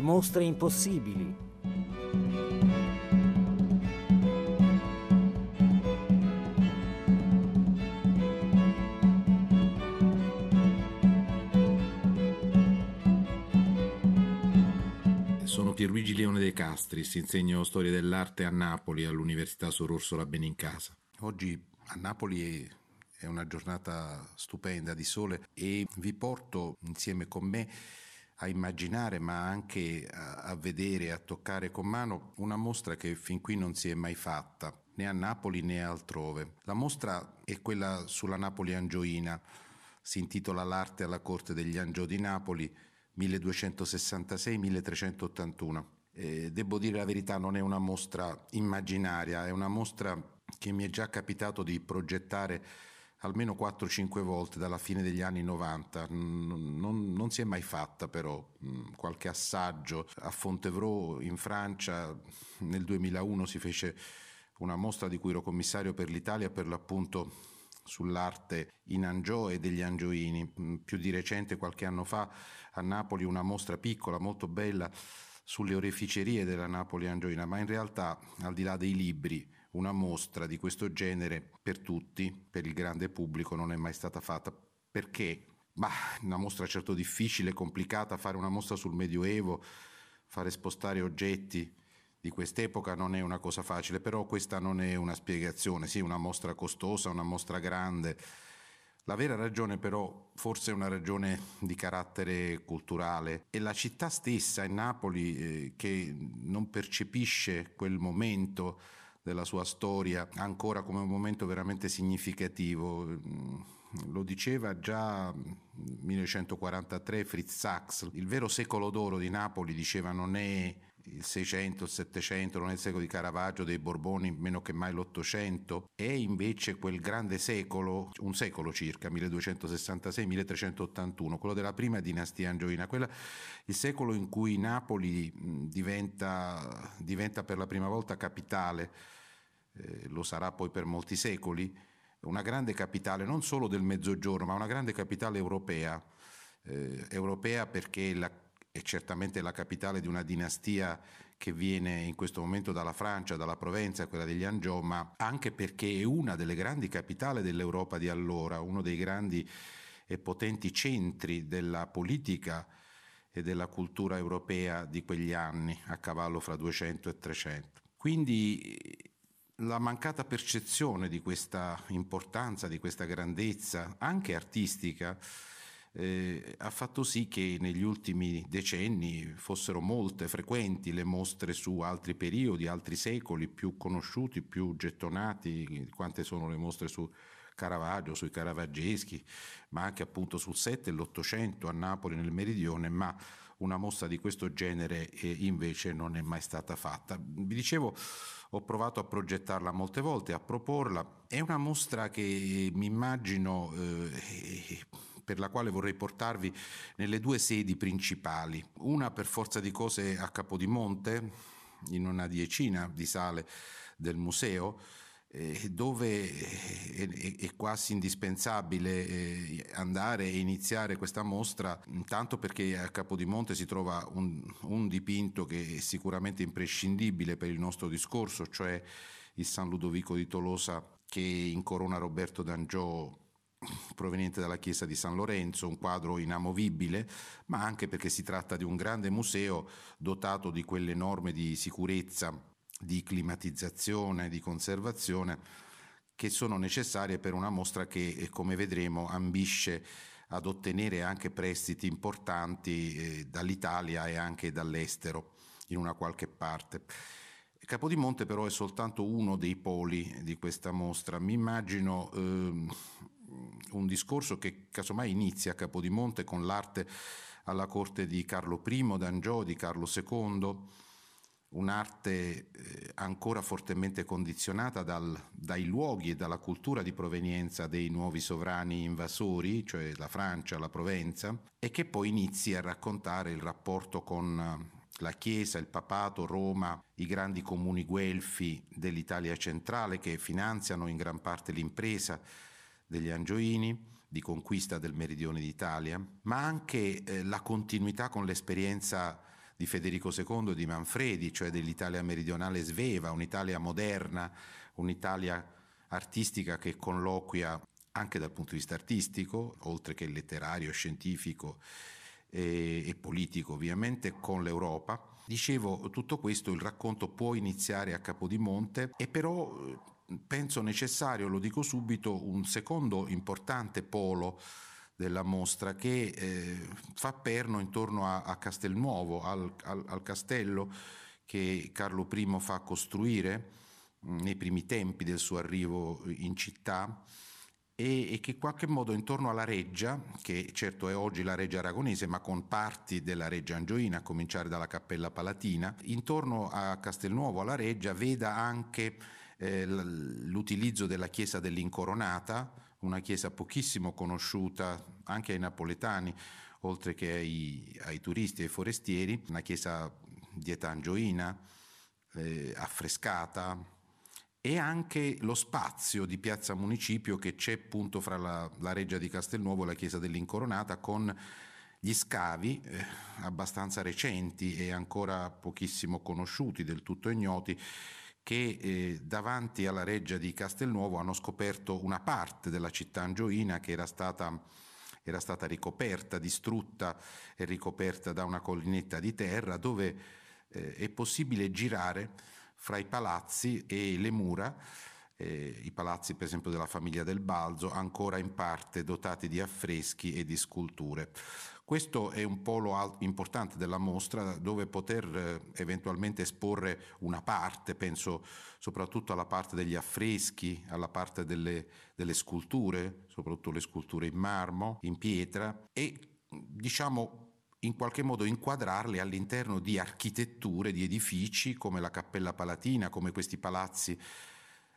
le mostre impossibili. Sono Pierluigi Leone De Castris, insegno storia dell'arte a Napoli all'Università Sor Orsola Benincasa. Oggi a Napoli è una giornata stupenda di sole e vi porto insieme con me a immaginare ma anche a, vedere, a toccare con mano una mostra che fin qui non si è mai fatta, né a Napoli né altrove. La mostra è quella sulla Napoli angioina, si intitola L'arte alla corte degli Angio di Napoli 1266-1381. Eh, devo dire la verità, non è una mostra immaginaria, è una mostra che mi è già capitato di progettare almeno 4-5 volte dalla fine degli anni 90, non, non, si è mai fatta però, mm, qualche assaggio a Fontevraud in Francia. Nel 2001 si fece una mostra di cui ero commissario per l'Italia per l'appunto sull'arte in Angiò e degli Angioini. Mm, più di recente, qualche anno fa, a Napoli una mostra piccola, molto bella, sulle oreficerie della Napoli angioina, ma in realtà, al di là dei libri, una mostra di questo genere per tutti, per il grande pubblico, non è mai stata fatta. Perché? Bah, una mostra certo difficile, complicata, fare una mostra sul Medioevo, fare spostare oggetti di quest'epoca non è una cosa facile, però questa non è una spiegazione, sì, una mostra costosa, una mostra grande. La vera ragione però forse è una ragione di carattere culturale è la città stessa, in Napoli, eh, che non percepisce quel momento della sua storia ancora come un momento veramente significativo. Mm, lo diceva già 1943 Fritz Sachs, il vero secolo d'oro di Napoli, diceva, non è il 600, il 700, non è il secolo di Caravaggio, dei Borboni, meno che mai l'Ottocento, è invece quel grande secolo, un secolo circa, 1266-1381, quello della prima dinastia angioina, quella, il secolo in cui Napoli diventa, diventa per la prima volta capitale, eh, lo sarà poi per molti secoli, una grande capitale non solo del Mezzogiorno, ma una grande capitale europea, eh, europea perché la è certamente la capitale di una dinastia che viene in questo momento dalla Francia, dalla Provenza, quella degli Angiò, ma anche perché è una delle grandi capitali dell'Europa di allora, uno dei grandi e potenti centri della politica e della cultura europea di quegli anni, a cavallo fra 200 e 300. Quindi la mancata percezione di questa importanza, di questa grandezza, anche artistica, eh, ha fatto sì che negli ultimi decenni fossero molte, frequenti le mostre su altri periodi, altri secoli più conosciuti, più gettonati, quante sono le mostre su Caravaggio, sui caravaggeschi, ma anche appunto sul 7 e l'Ottocento a Napoli nel Meridione, ma una mostra di questo genere eh, invece non è mai stata fatta. Vi dicevo, ho provato a progettarla molte volte, a proporla. È una mostra che mi immagino eh, per la quale vorrei portarvi nelle due sedi principali. Una per forza di cose a Capodimonte, in una diecina di sale del museo, eh, dove è, è, quasi indispensabile eh, andare e iniziare questa mostra, intanto perché a Capodimonte si trova un, un dipinto che è sicuramente imprescindibile per il nostro discorso, cioè il San Ludovico di Tolosa che incorona Roberto d'Angiò proveniente dalla chiesa di San Lorenzo, un quadro inamovibile, ma anche perché si tratta di un grande museo dotato di quelle norme di sicurezza, di climatizzazione, di conservazione che sono necessarie per una mostra che, eh, come vedremo, ambisce ad ottenere anche prestiti importanti eh, dall'Italia e anche dall'estero in una qualche parte. Capodimonte però è soltanto uno dei poli di questa mostra. Mi immagino eh, un discorso che casomai inizia a Capodimonte con l'arte alla corte di Carlo I d'Angiò, di Carlo II, un'arte eh, ancora fortemente condizionata dal, dai luoghi e dalla cultura di provenienza dei nuovi sovrani invasori, cioè la Francia, la Provenza, e che poi inizi a raccontare il rapporto con eh, la Chiesa, il Papato, Roma, i grandi comuni guelfi dell'Italia centrale che finanziano in gran parte l'impresa degli Angioini, di conquista del meridione d'Italia, ma anche eh, la continuità con l'esperienza di Federico II e di Manfredi, cioè dell'Italia meridionale sveva, un'Italia moderna, un'Italia artistica che colloquia anche dal punto di vista artistico, oltre che letterario, scientifico e, e politico ovviamente, con l'Europa. Dicevo, tutto questo il racconto può iniziare a Capodimonte e però penso necessario, lo dico subito, un secondo importante polo della mostra che eh, fa perno intorno a, a Castelnuovo, al, al, al, castello che Carlo I fa costruire mm, nei primi tempi del suo arrivo in città e, e, che in qualche modo intorno alla reggia, che certo è oggi la reggia aragonese, ma con parti della reggia angioina, a cominciare dalla cappella palatina, intorno a Castelnuovo, alla reggia, veda anche eh, l'utilizzo della chiesa dell'Incoronata, una chiesa pochissimo conosciuta anche ai napoletani, oltre che ai, ai turisti e ai forestieri, una chiesa di età angioina, eh, affrescata, e anche lo spazio di Piazza Municipio che c'è appunto fra la, la Reggia di Castelnuovo e la Chiesa dell'Incoronata con gli scavi eh, abbastanza recenti e ancora pochissimo conosciuti, del tutto ignoti, che eh, davanti alla reggia di Castelnuovo hanno scoperto una parte della città angioina che era stata, era stata ricoperta, distrutta e ricoperta da una collinetta di terra dove eh, è possibile girare fra i palazzi e le mura eh, i palazzi per esempio della famiglia del Balzo, ancora in parte dotati di affreschi e di sculture. Questo è un polo importante della mostra dove poter eh, eventualmente esporre una parte, penso soprattutto alla parte degli affreschi, alla parte delle, delle sculture, soprattutto le sculture in marmo, in pietra e diciamo in qualche modo inquadrarle all'interno di architetture, di edifici come la Cappella Palatina, come questi palazzi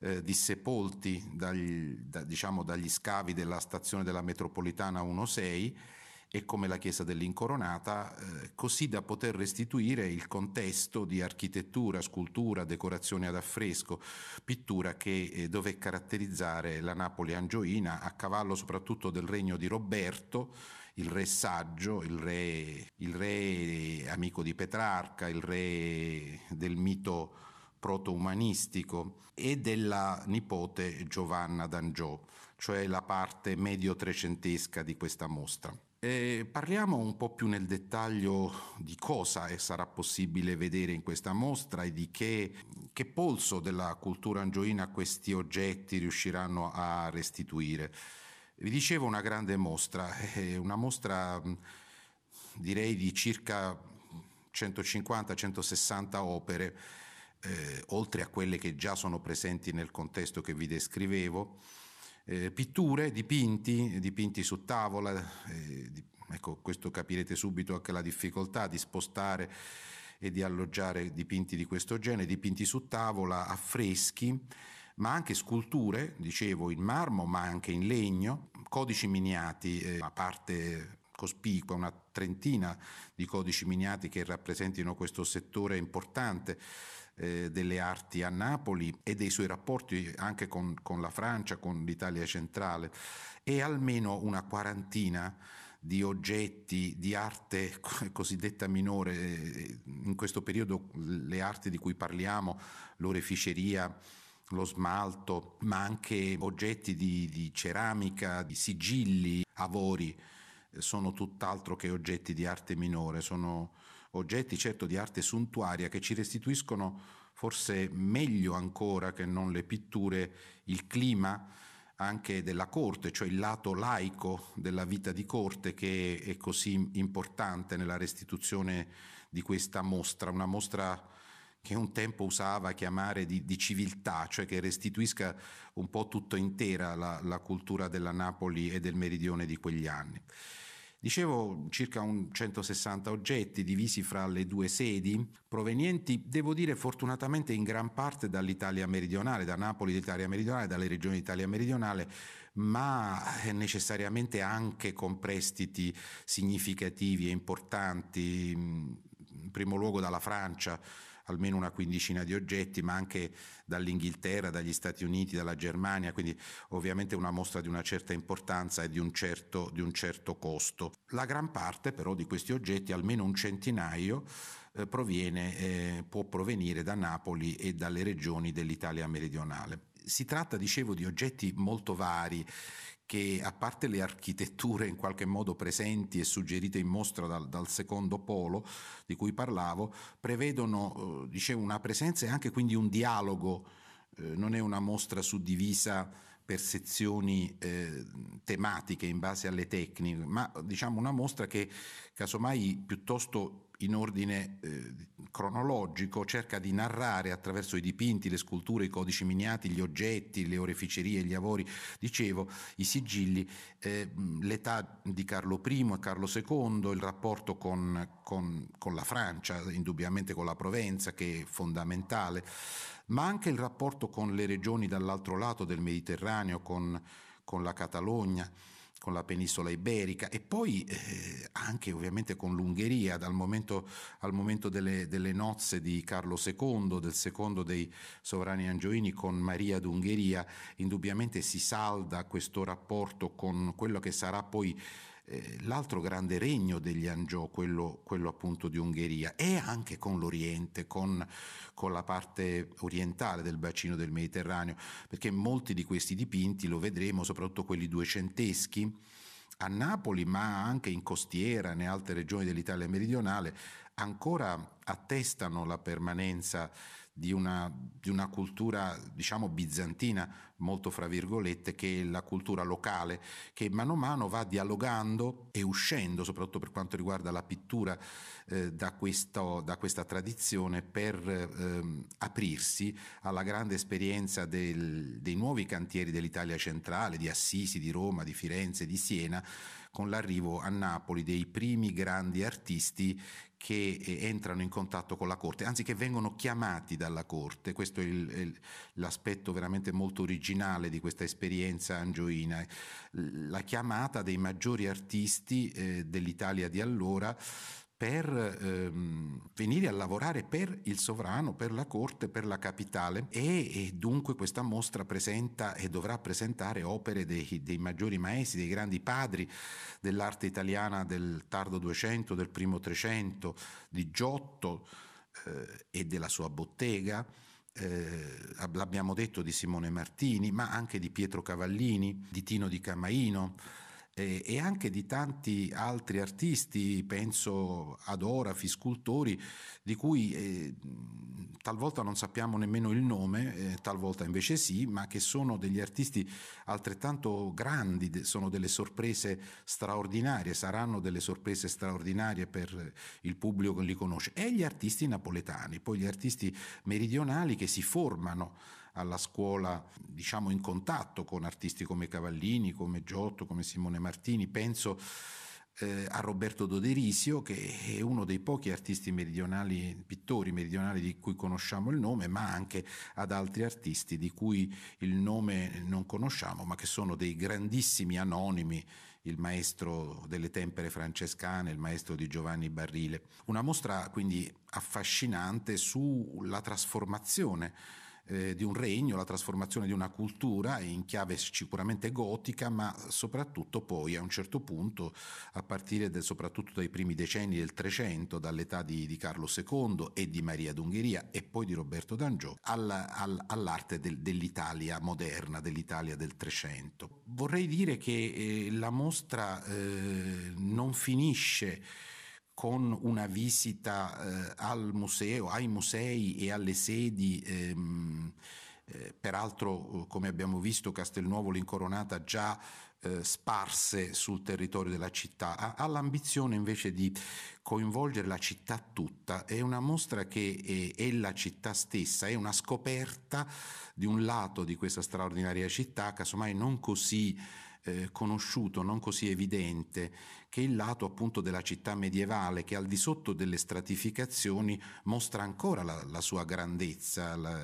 eh, dissepolti dagli, da, diciamo, dagli scavi della stazione della metropolitana 1-6 e come la chiesa dell'Incoronata, eh, così da poter restituire il contesto di architettura, scultura, decorazione ad affresco, pittura che eh, dove caratterizzare la Napoli angioina a cavallo soprattutto del regno di Roberto, il re saggio, il re, il re amico di Petrarca, il re del mito proto-umanistico e della nipote Giovanna d'Angiò, cioè la parte medio-trecentesca di questa mostra. Eh, parliamo un po' più nel dettaglio di cosa sarà possibile vedere in questa mostra e di che, che polso della cultura angioina questi oggetti riusciranno a restituire. Vi dicevo una grande mostra, eh, una mostra direi di circa 150-160 opere, eh, oltre a quelle che già sono presenti nel contesto che vi descrivevo eh, pitture, dipinti, dipinti su tavola, eh, di, ecco questo capirete subito anche la difficoltà di spostare e di alloggiare dipinti di questo genere, dipinti su tavola, affreschi, ma anche sculture, dicevo in marmo ma anche in legno, codici miniati, eh, a parte cospicua, una trentina di codici miniati che rappresentino questo settore importante eh, delle arti a Napoli e dei suoi rapporti anche con, con la Francia, con l'Italia centrale e almeno una quarantina di oggetti di arte cosiddetta minore, eh, in questo periodo le arti di cui parliamo, l'oreficeria, lo smalto, ma anche oggetti di, di ceramica, di sigilli, avori, eh, sono tutt'altro che oggetti di arte minore, sono oggetti certo di arte suntuaria che ci restituiscono forse meglio ancora che non le pitture il clima anche della corte, cioè il lato laico della vita di corte che è così importante nella restituzione di questa mostra, una mostra che un tempo usava chiamare di, di civiltà, cioè che restituisca un po' tutto intera la, la cultura della Napoli e del meridione di quegli anni. Dicevo circa 160 oggetti divisi fra le due sedi, provenienti, devo dire, fortunatamente in gran parte dall'Italia meridionale, da Napoli d'Italia meridionale, dalle regioni d'Italia meridionale, ma necessariamente anche con prestiti significativi e importanti, in primo luogo dalla Francia, almeno una quindicina di oggetti, ma anche dall'Inghilterra, dagli Stati Uniti, dalla Germania, quindi ovviamente una mostra di una certa importanza e di un certo, di un certo costo. La gran parte però di questi oggetti, almeno un centinaio, eh, proviene, eh, può provenire da Napoli e dalle regioni dell'Italia meridionale. Si tratta, dicevo, di oggetti molto vari che a parte le architetture in qualche modo presenti e suggerite in mostra dal, dal secondo polo di cui parlavo, prevedono eh, dicevo, una presenza e anche quindi un dialogo, eh, non è una mostra suddivisa per sezioni eh, tematiche in base alle tecniche, ma diciamo una mostra che casomai piuttosto in ordine eh, cronologico cerca di narrare attraverso i dipinti, le sculture, i codici miniati, gli oggetti, le oreficerie, gli avori, dicevo, i sigilli, eh, l'età di Carlo I e Carlo II, il rapporto con, con, con la Francia, indubbiamente con la Provenza che è fondamentale, ma anche il rapporto con le regioni dall'altro lato del Mediterraneo, con, con la Catalogna con la penisola iberica e poi eh, anche ovviamente con l'Ungheria dal momento, al momento delle, delle, nozze di Carlo II, del secondo dei sovrani angioini con Maria d'Ungheria, indubbiamente si salda questo rapporto con quello che sarà poi eh, l'altro grande regno degli Angiò, quello, quello, appunto di Ungheria, e anche con l'Oriente, con, con, la parte orientale del bacino del Mediterraneo, perché molti di questi dipinti, lo vedremo, soprattutto quelli duecenteschi, a Napoli, ma anche in costiera, nelle altre regioni dell'Italia meridionale, ancora attestano la permanenza di una, di una, cultura, diciamo, bizantina, molto fra virgolette, che è la cultura locale, che mano a mano va dialogando e uscendo, soprattutto per quanto riguarda la pittura, eh, da, questo, da, questa tradizione per eh, aprirsi alla grande esperienza del, dei nuovi cantieri dell'Italia centrale, di Assisi, di Roma, di Firenze, di Siena, con l'arrivo a Napoli dei primi grandi artisti che eh, entrano in contatto con la Corte, anzi che vengono chiamati dalla Corte. Questo è, il, è l'aspetto veramente molto originale di questa esperienza angioina. La chiamata dei maggiori artisti eh, dell'Italia di allora per ehm, venire a lavorare per il sovrano, per la corte, per la capitale e, e dunque questa mostra presenta e dovrà presentare opere dei, dei, maggiori maestri, dei grandi padri dell'arte italiana del tardo 200, del primo 300, di Giotto eh, e della sua bottega. Eh, l'abbiamo detto di Simone Martini, ma anche di Pietro Cavallini, di Tino di Camaino, eh, e anche di tanti altri artisti, penso ad orafi, scultori, di cui eh, talvolta non sappiamo nemmeno il nome, eh, talvolta invece sì, ma che sono degli artisti altrettanto grandi, sono delle sorprese straordinarie, saranno delle sorprese straordinarie per il pubblico che li conosce. E gli artisti napoletani, poi gli artisti meridionali che si formano alla scuola, diciamo in contatto con artisti come Cavallini, come Giotto, come Simone Martini, penso eh, a Roberto Doderisio, che è uno dei pochi artisti meridionali, pittori meridionali di cui conosciamo il nome, ma anche ad altri artisti di cui il nome non conosciamo, ma che sono dei grandissimi anonimi il maestro delle tempere francescane, il maestro di Giovanni Barrile. Una mostra quindi affascinante sulla trasformazione eh, di un regno, la trasformazione di una cultura in chiave sicuramente gotica, ma soprattutto poi a un certo punto, a partire del, soprattutto dai primi decenni del Trecento, dall'età di, di, Carlo II e di Maria d'Ungheria e poi di Roberto d'Angiò, all, all, all'arte del, dell'Italia moderna, dell'Italia del Trecento. Vorrei dire che eh, la mostra eh, non finisce con una visita eh, al museo, ai musei e alle sedi. Ehm, eh, peraltro, come abbiamo visto, Castelnuovo l'Incoronata già eh, sparse sul territorio della città, ha, ha, l'ambizione invece di coinvolgere la città tutta. È una mostra che è, è la città stessa, è una scoperta di un lato di questa straordinaria città, casomai non così eh, conosciuto, non così evidente, che il lato appunto della città medievale che al di sotto delle stratificazioni mostra ancora la, la sua grandezza, la,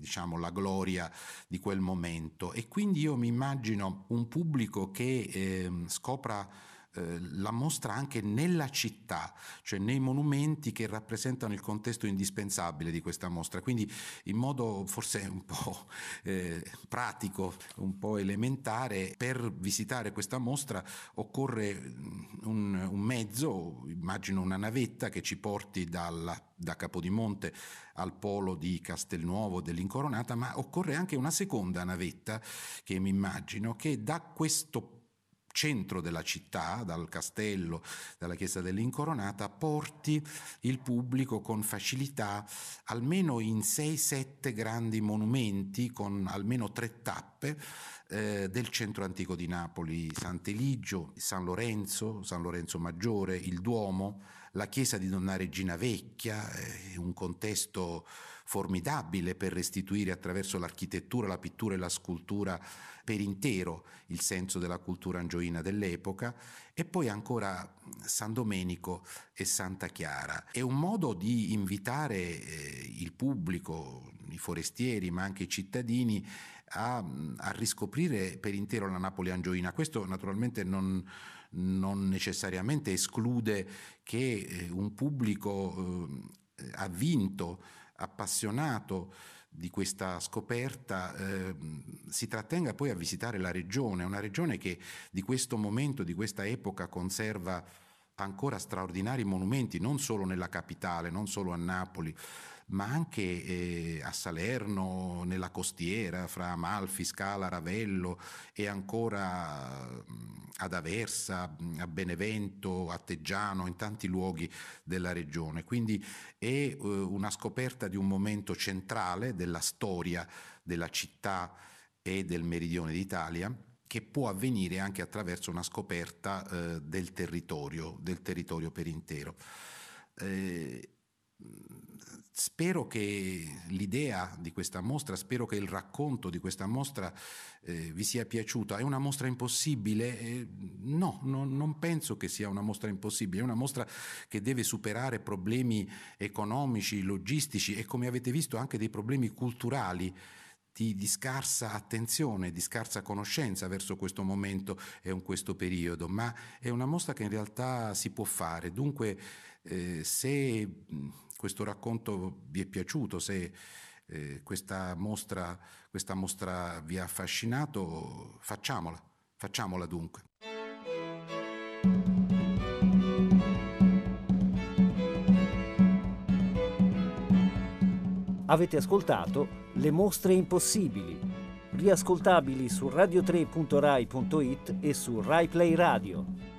diciamo la gloria di quel momento. E quindi io mi immagino un pubblico che eh, scopra eh, la mostra anche nella città, cioè nei monumenti che rappresentano il contesto indispensabile di questa mostra. Quindi in modo forse un po' eh, pratico, un po' elementare, per visitare questa mostra occorre mm, un, un mezzo, immagino una navetta che ci porti dalla, da Capodimonte al polo di Castelnuovo dell'Incoronata, ma occorre anche una seconda navetta che mi immagino che da questo centro della città, dal castello, dalla chiesa dell'Incoronata, porti il pubblico con facilità almeno in 6-7 grandi monumenti con almeno tre tappe eh, del centro antico di Napoli, Sant'Eligio, San Lorenzo, San Lorenzo Maggiore, il Duomo, la chiesa di Donna Regina Vecchia, eh, un contesto formidabile per restituire attraverso l'architettura, la pittura e la scultura per intero il senso della cultura angioina dell'epoca e poi ancora San Domenico e Santa Chiara. È un modo di invitare eh, il pubblico, i forestieri ma anche i cittadini a, a riscoprire per intero la Napoli angioina. Questo naturalmente non non necessariamente esclude che eh, un pubblico eh, avvinto, appassionato di questa scoperta eh, si trattenga poi a visitare la regione, una regione che di questo momento, di questa epoca conserva ancora straordinari monumenti, non solo nella capitale, non solo a Napoli, ma anche eh, a Salerno, nella costiera, fra Amalfi, Scala, Ravello e ancora ad Aversa, a Benevento, a Teggiano, in tanti luoghi della regione. Quindi è eh, una scoperta di un momento centrale della storia della città e del meridione d'Italia che può avvenire anche attraverso una scoperta eh, del territorio, del territorio per intero. Eh, Spero che l'idea di questa mostra, spero che il racconto di questa mostra eh, vi sia piaciuto. È una mostra impossibile? Eh, no, no, non penso che sia una mostra impossibile, è una mostra che deve superare problemi economici, logistici e come avete visto anche dei problemi culturali. Di, di, scarsa attenzione, di scarsa conoscenza verso questo momento e in questo periodo, ma è una mostra che in realtà si può fare. Dunque, eh, se questo racconto vi è piaciuto, se eh, questa, mostra, questa mostra vi ha affascinato, facciamola, facciamola dunque. Avete ascoltato Le mostre impossibili, riascoltabili su radio3.rai.it e su RaiPlay Radio.